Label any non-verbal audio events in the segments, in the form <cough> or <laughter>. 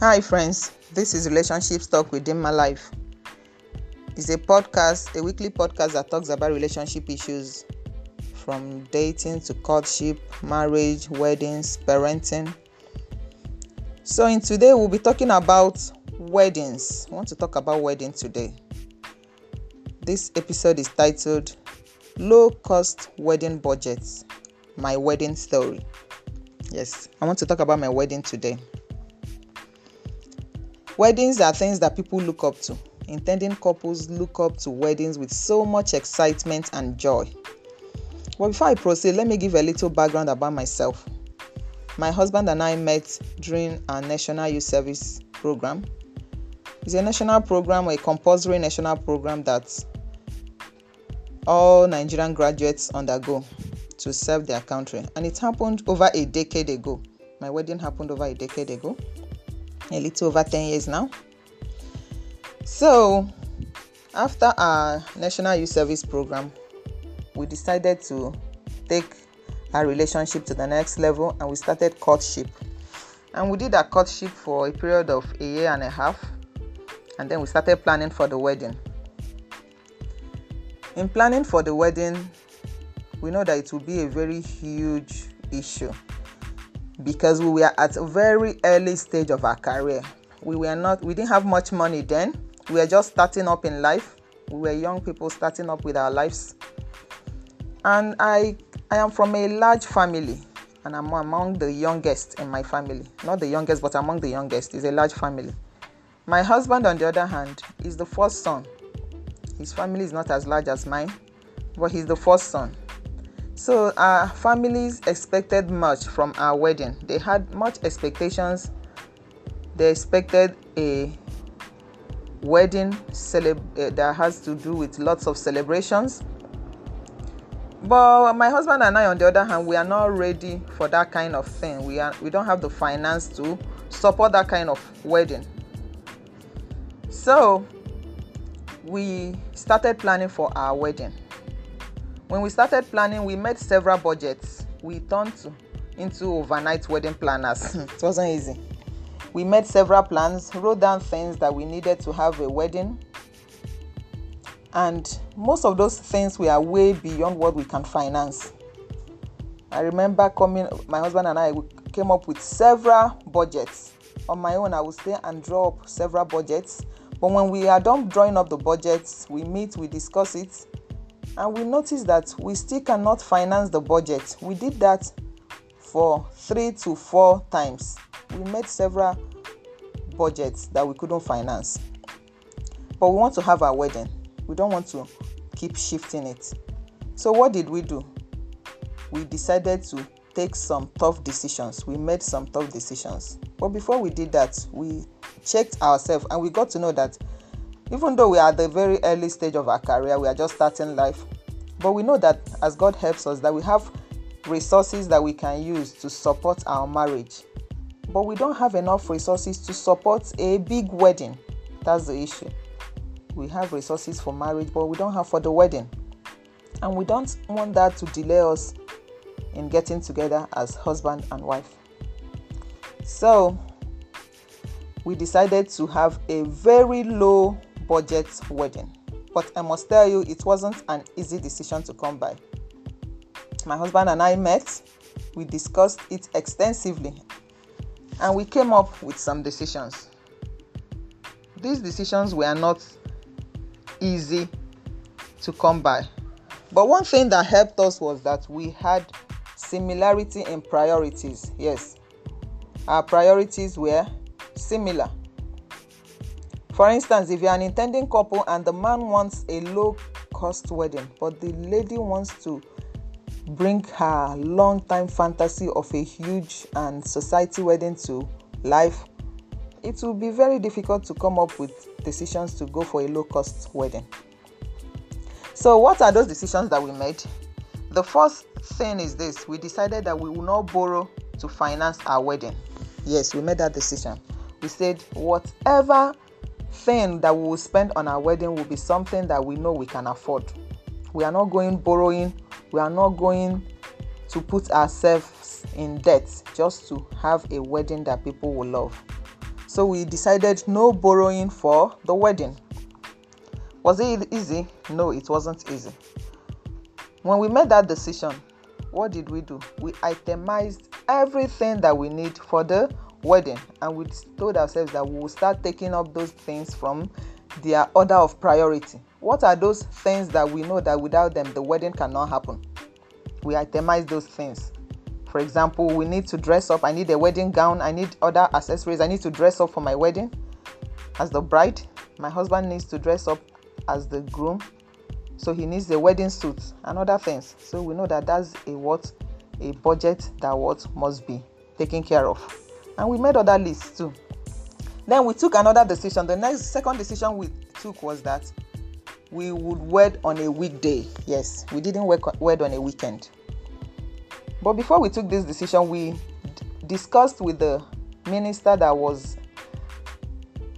Hi, friends. This is Relationship Talk with Dimma Life. It's a podcast, a weekly podcast that talks about relationship issues from dating to courtship, marriage, weddings, parenting. So, in today, we'll be talking about weddings. I want to talk about wedding today. This episode is titled Low Cost Wedding Budgets My Wedding Story. Yes, I want to talk about my wedding today. Weddings are things that people look up to. Intending couples look up to weddings with so much excitement and joy. But before I proceed, let me give a little background about myself. My husband and I met during our National Youth Service program. It's a national program, a compulsory national program that all Nigerian graduates undergo to serve their country. And it happened over a decade ago. My wedding happened over a decade ago, a little over 10 years now. So, after our National Youth Service program, we decided to take our relationship to the next level and we started courtship. And we did our courtship for a period of a year and a half. And then we started planning for the wedding. In planning for the wedding, we know that it will be a very huge issue because we were at a very early stage of our career. We were not we didn't have much money then. We were just starting up in life. We were young people starting up with our lives. And I I am from a large family and I'm among the youngest in my family. Not the youngest, but among the youngest. It's a large family. My husband, on the other hand, is the first son. His family is not as large as mine, but he's the first son. So our families expected much from our wedding. They had much expectations. They expected a wedding celeb- uh, that has to do with lots of celebrations. But my husband and I, on the other hand, we are not ready for that kind of thing. We are we don't have the finance to support that kind of wedding. So we started planning for our wedding. When we started planning, we made several budgets. We turned to, into overnight wedding planners. <laughs> it wasn't easy. We made several plans, wrote down things that we needed to have a wedding. And most of those things were way beyond what we can finance. I remember coming, my husband and I came up with several budgets. On my own, I would stay and draw up several budgets. But when we are done drawing up the budgets, we meet, we discuss it, and we notice that we still cannot finance the budget. We did that for three to four times. We made several budgets that we couldn't finance. But we want to have our wedding. We don't want to keep shifting it. So, what did we do? We decided to take some tough decisions. We made some tough decisions. But before we did that, we checked ourselves and we got to know that even though we are at the very early stage of our career, we are just starting life, but we know that as God helps us, that we have resources that we can use to support our marriage. But we don't have enough resources to support a big wedding. That's the issue. We have resources for marriage, but we don't have for the wedding. And we don't want that to delay us in getting together as husband and wife. So, we decided to have a very low budget wedding. But I must tell you, it wasn't an easy decision to come by. My husband and I met, we discussed it extensively, and we came up with some decisions. These decisions were not easy to come by. But one thing that helped us was that we had similarity in priorities. Yes, our priorities were similar. For instance, if you're an intending couple and the man wants a low cost wedding, but the lady wants to bring her long time fantasy of a huge and society wedding to life, it will be very difficult to come up with decisions to go for a low cost wedding. So, what are those decisions that we made? The first thing is this we decided that we will not borrow to finance our wedding. Yes, we made that decision. We said, whatever thing that we will spend on our wedding will be something that we know we can afford. We are not going borrowing, we are not going to put ourselves in debt just to have a wedding that people will love. So we decided no borrowing for the wedding. Was it easy? No, it wasn't easy. When we made that decision, what did we do? We itemized everything that we need for the wedding and we told ourselves that we will start taking up those things from their order of priority. What are those things that we know that without them the wedding cannot happen? We itemize those things. For example, we need to dress up. I need a wedding gown. I need other accessories. I need to dress up for my wedding as the bride. My husband needs to dress up as the groom. So he needs a wedding suit and other things. So we know that that's a what a budget that what must be taken care of. And we made other lists too. Then we took another decision. The next second decision we took was that we would wed on a weekday. Yes, we didn't wed on a weekend. But before we took this decision, we d- discussed with the minister that was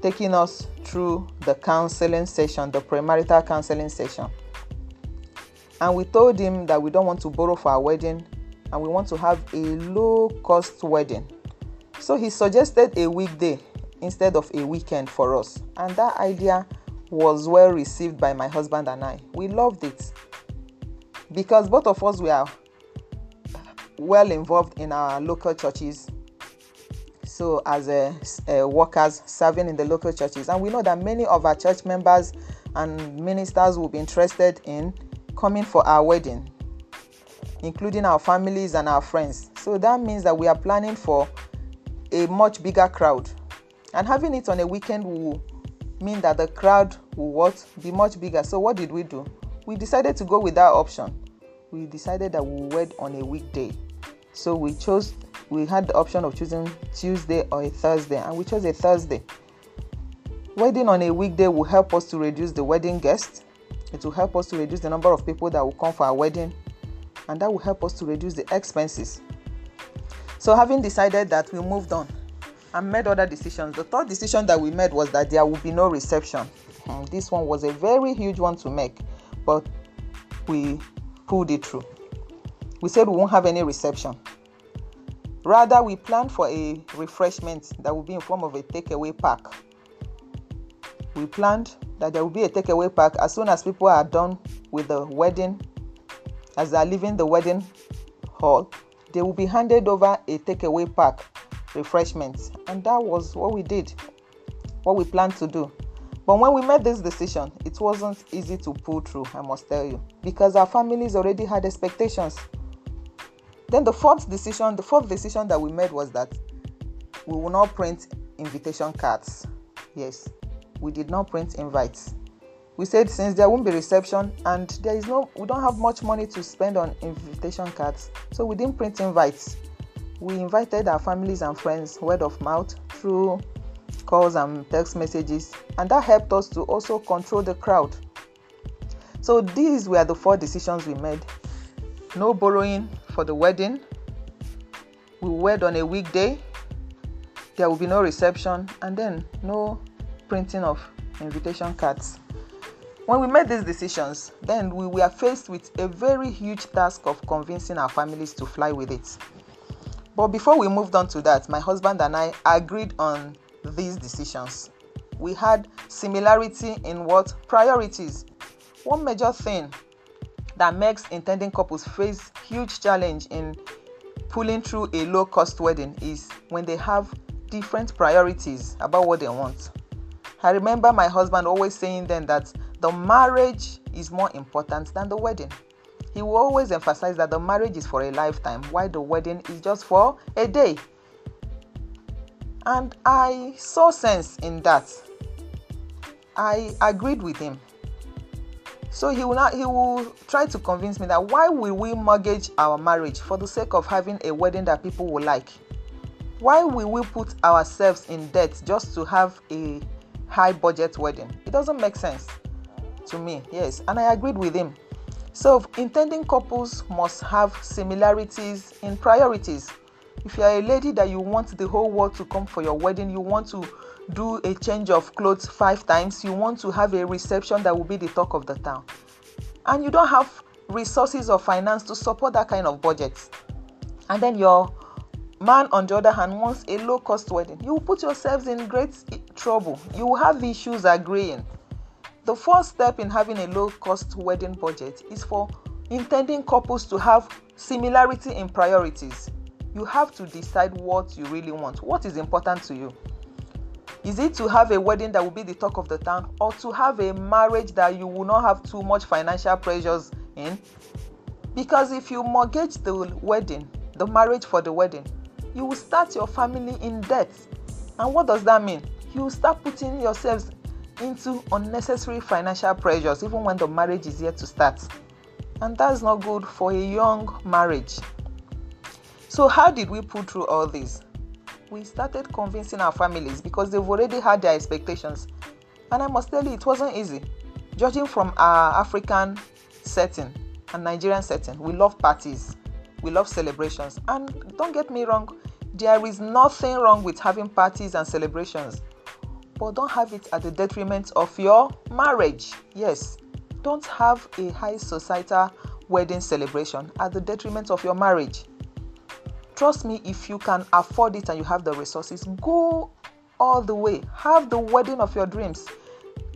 taking us through the counseling session, the premarital counseling session. And we told him that we don't want to borrow for our wedding and we want to have a low cost wedding. So he suggested a weekday instead of a weekend for us. And that idea was well received by my husband and I. We loved it because both of us were well involved in our local churches. So, as uh, a, a uh, workers serving in the local churches, and we know that many of our church members and ministers will be interested in coming for our wedding, including our families and our friends. So that means that we are planning for a much bigger crowd, and having it on a weekend will mean that the crowd will what be much bigger. So what did we do? We decided to go with that option. We decided that we wed on a weekday. So we chose we had the option of choosing Tuesday or a Thursday, and we chose a Thursday. Wedding on a weekday will help us to reduce the wedding guests. It will help us to reduce the number of people that will come for our wedding, and that will help us to reduce the expenses. So, having decided that, we moved on and made other decisions. The third decision that we made was that there would be no reception. Hmm, this one was a very huge one to make, but we pulled it through we said we won't have any reception. Rather, we planned for a refreshment that will be in form of a takeaway pack. We planned that there will be a takeaway pack as soon as people are done with the wedding, as they are leaving the wedding hall, they will be handed over a takeaway pack refreshments. And that was what we did, what we planned to do. But when we made this decision, it wasn't easy to pull through, I must tell you, because our families already had expectations. Then the fourth decision, the fourth decision that we made was that we will not print invitation cards. Yes, we did not print invites. We said since there won't be reception and there is no we don't have much money to spend on invitation cards, so we didn't print invites. We invited our families and friends word of mouth through calls and text messages, and that helped us to also control the crowd. So these were the four decisions we made. No borrowing for the wedding. We wed on a weekday. There will be no reception and then no printing of invitation cards. When we made these decisions, then we were faced with a very huge task of convincing our families to fly with it. But before we moved on to that, my husband and I agreed on these decisions. We had similarity in what priorities. One major thing that makes intending couples face huge challenge in pulling through a low cost wedding is when they have different priorities about what they want. I remember my husband always saying then that the marriage is more important than the wedding. He will always emphasize that the marriage is for a lifetime, while the wedding is just for a day. And I saw sense in that. I agreed with him. So he will not he will try to convince me that why will we mortgage our marriage for the sake of having a wedding that people will like? Why will we put ourselves in debt just to have a high budget wedding? It doesn't make sense to me. Yes, and I agreed with him. So intending couples must have similarities in priorities. If you are a lady that you want the whole world to come for your wedding, you want to do a change of clothes five times, you want to have a reception that will be the talk of the town, and you don't have resources or finance to support that kind of budget, and then your man on the other hand wants a low cost wedding you will put yourselves in great trouble you will have issues agreeing the first step in having a low cost wedding budget is for intending couples to have similarity in priorities. You have to decide what you really want. What is important to you? Is it to have a wedding that will be the talk of the town or to have a marriage that you will not have too much financial pressures in? Because if you mortgage the wedding the marriage for the wedding you will start your family in debt. And what does that mean? You will start putting yourselves into unnecessary financial pressures even when the marriage is yet to start. And that's not good for a young marriage. So how did we pull through all this? We started convincing our families because they've already had their expectations. And i must tell you it wasn't easy. Judging from our african setting and nigerian setting we love parties. We love celebrations. And don't get me wrong, there is nothing wrong with having parties and celebrations, but don't have it at the detriment of your marriage. Yes, don't have a high societal wedding celebration at the detriment of your marriage. Trust me, if you can afford it and you have the resources, go all the way. Have the wedding of your dreams.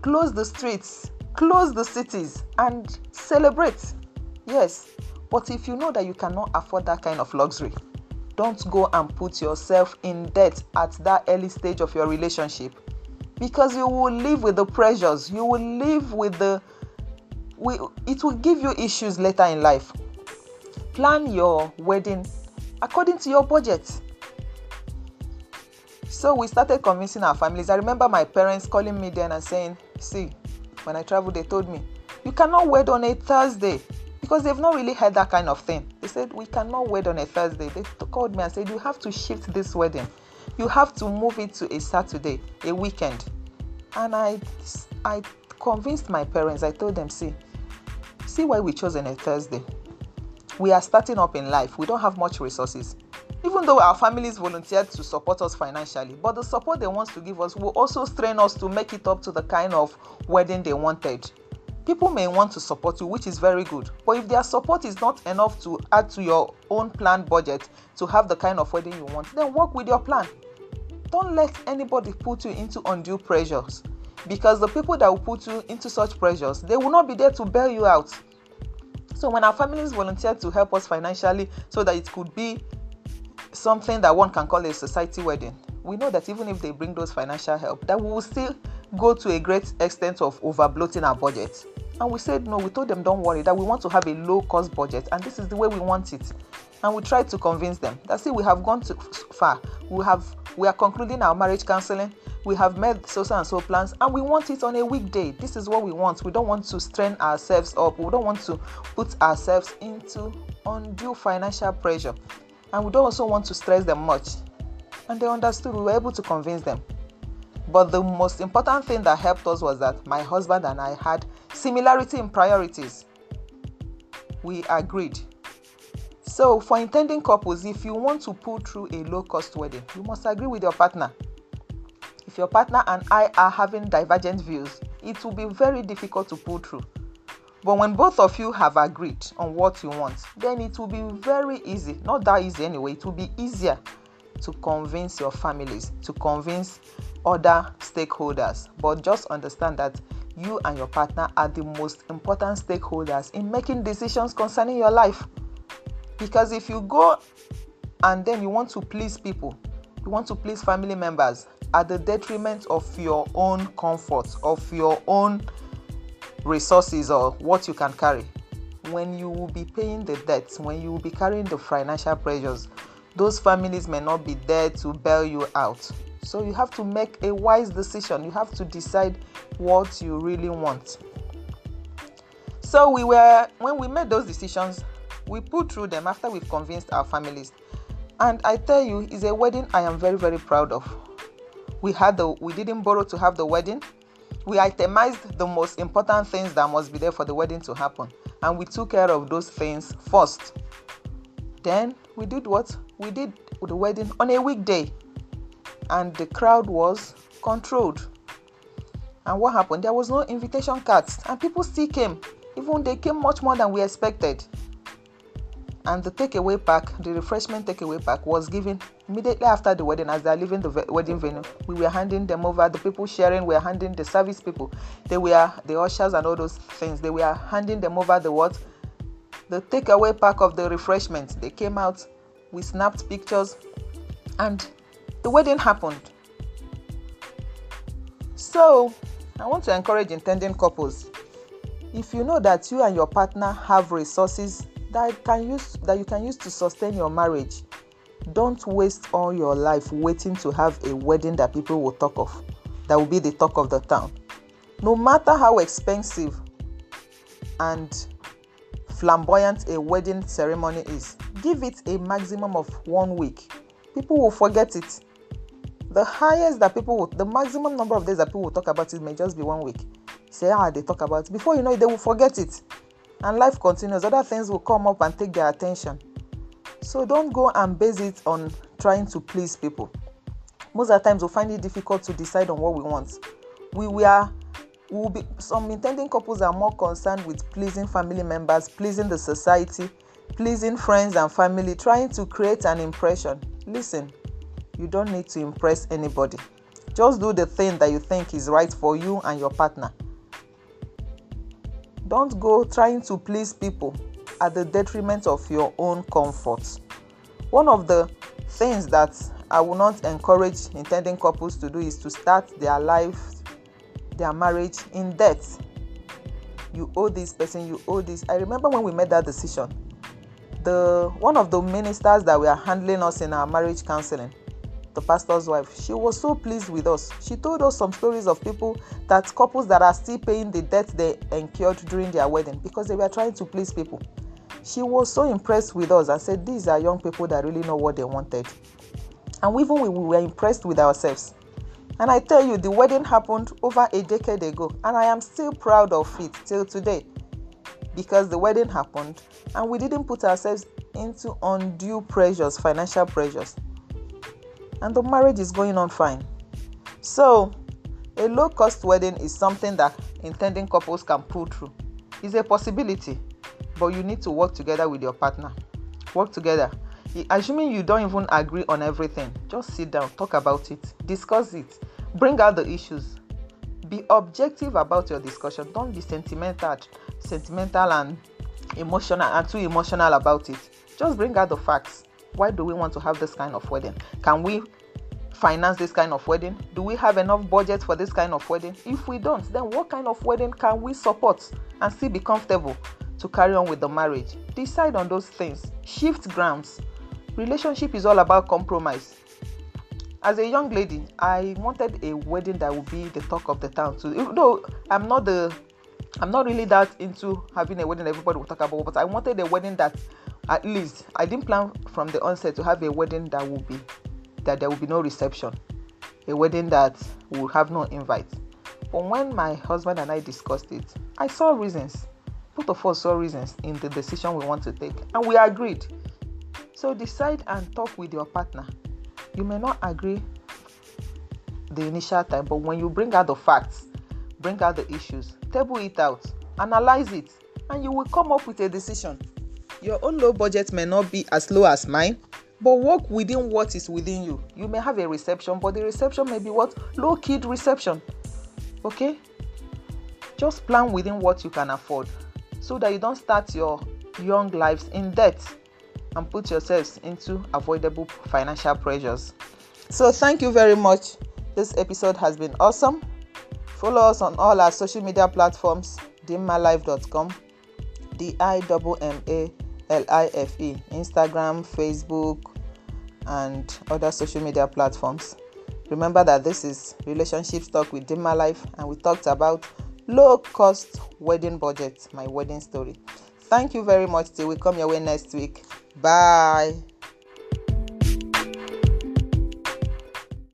Close the streets, close the cities, and celebrate. Yes, but if you know that you cannot afford that kind of luxury, don't go and put yourself in debt at that early stage of your relationship because you will live with the pressures, you will live with the it will give you issues later in life. Plan your wedding according to your budget. So we started convincing our families. I remember my parents calling me then and saying, See, when I traveled, they told me, You cannot wed on a Thursday because they've not really heard that kind of thing. They said, We cannot wed on a Thursday. They called me and said, You have to shift this wedding. You have to move it to a Saturday, a weekend. And I, I convinced my parents, I told them, See, see why we chose on a Thursday. We are starting up in life, we don't have much resources. Even though our families volunteered to support us financially, but the support they want to give us will also strain us to make it up to the kind of wedding they wanted people may want to support you, which is very good. But if their support is not enough to add to your own planned budget to have the kind of wedding you want, then work with your plan. Don't let anybody put you into undue pressures because the people that will put you into such pressures, they will not be there to bail you out. So when our families volunteered to help us financially so that it could be something that one can call a society wedding, we know that even if they bring those financial help, that we will still go to a great extent of overbloating our budget. And we said no, we told them don't worry, that we want to have a low cost budget and this is the way we want it. And we tried to convince them. That's it, we have gone too far. We have we are concluding our marriage counseling. We have made so and so plans and we want it on a weekday. This is what we want. We don't want to strain ourselves up. We don't want to put ourselves into undue financial pressure. And we don't also want to stress them much. And they understood. We were able to convince them. But the most important thing that helped us was that my husband and I had similarity in priorities. We agreed. So, for intending couples, if you want to pull through a low cost wedding, you must agree with your partner. If your partner and I are having divergent views, it will be very difficult to pull through. But when both of you have agreed on what you want, then it will be very easy. Not that easy anyway, it will be easier to convince your families, to convince other stakeholders. But just understand that you and your partner are the most important stakeholders in making decisions concerning your life. Because if you go and then you want to please people, you want to please family members at the detriment of your own comfort, of your own resources, or what you can carry, when you will be paying the debts, when you will be carrying the financial pressures, those families may not be there to bail you out. So you have to make a wise decision. You have to decide what you really want. So we were when we made those decisions, we put through them after we've convinced our families. And I tell you, it's a wedding I am very, very proud of. We had the we didn't borrow to have the wedding. We itemized the most important things that must be there for the wedding to happen. And we took care of those things first. Then we did what? We did the wedding on a weekday and the crowd was controlled. And what happened? There was no invitation cards, and people still came. Even they came much more than we expected. And the takeaway pack, the refreshment takeaway pack, was given immediately after the wedding. As they're leaving the wedding venue, we were handing them over. The people sharing were handing the service people. They were the ushers and all those things. They were handing them over the what, the takeaway pack of the refreshment. They came out. We snapped pictures, and the wedding happened. So, I want to encourage intending couples. If you know that you and your partner have resources that can use that you can use to sustain your marriage. Don't waste all your life waiting to have a wedding that people will talk of that will be the talk of the town. No matter how expensive and flamboyant a wedding ceremony is give it a maximum of one week. People will forget it. The highest that people will the maximum number of days that people will talk about it may just be one week. Say ah they talk about it before you know it they will forget it and life continues other things will come up and take their attention. So don't go and base it on trying to please people. Most of the times we find it difficult to decide on what we want. We were we will be some intending couples are more concerned with pleasing family members pleasing the society pleasing friends and family trying to create an impression. Listen you don't need to impress anybody. Just do the thing that you think is right for you and your partner don't go trying to please people at the detriment of your own comfort. One of the things that I will not encourage intending couples to do is to start their life, their marriage in debt. You owe this person, you owe this. I remember when we made that decision, the one of the ministers that were handling us in our marriage counseling the pastor's wife, she was so pleased with us. She told us some stories of people that couples that are still paying the debt they incurred during their wedding because they were trying to please people. She was so impressed with us and said, These are young people that really know what they wanted. And even we, we were impressed with ourselves. And I tell you, the wedding happened over a decade ago, and I am still proud of it till today because the wedding happened and we didn't put ourselves into undue pressures, financial pressures and the marriage is going on fine. So, a low cost wedding is something that intending couples can pull through. It's a possibility, but you need to work together with your partner. Work together. Assuming you don't even agree on everything, just sit down, talk about it, discuss it, bring out the issues. Be objective about your discussion. Don't be sentimental, sentimental and emotional and too emotional about it. Just bring out the facts why do we want to have this kind of wedding? Can we finance this kind of wedding? Do we have enough budget for this kind of wedding? If we don't, then what kind of wedding can we support and still be comfortable to carry on with the marriage? Decide on those things. Shift grounds. Relationship is all about compromise. As a young lady, I wanted a wedding that would be the talk of the town too. Though I'm not the I'm not really that into having a wedding everybody will talk about, but I wanted a wedding that at least I didn't plan from the onset to have a wedding that will be that there will be no reception, a wedding that will have no invite. But when my husband and I discussed it, I saw reasons. Both of us saw reasons in the decision we want to take, and we agreed. So decide and talk with your partner. You may not agree the initial time, but when you bring out the facts, bring out the issues, table it out, analyze it, and you will come up with a decision. Your own low budget may not be as low as mine, but work within what is within you. You may have a reception, but the reception may be what? Low key reception. Okay? Just plan within what you can afford so that you don't start your young lives in debt and put yourselves into avoidable financial pressures. So, thank you very much. This episode has been awesome. Follow us on all our social media platforms dimmalife.com, D I M M A L I F E, Instagram, Facebook, and other social media platforms. Remember that this is Relationship Talk with Dimma Life, and we talked about low cost wedding budget, my wedding story. Thank you very much. Till we come your way next week. Bye.